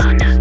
Amanda.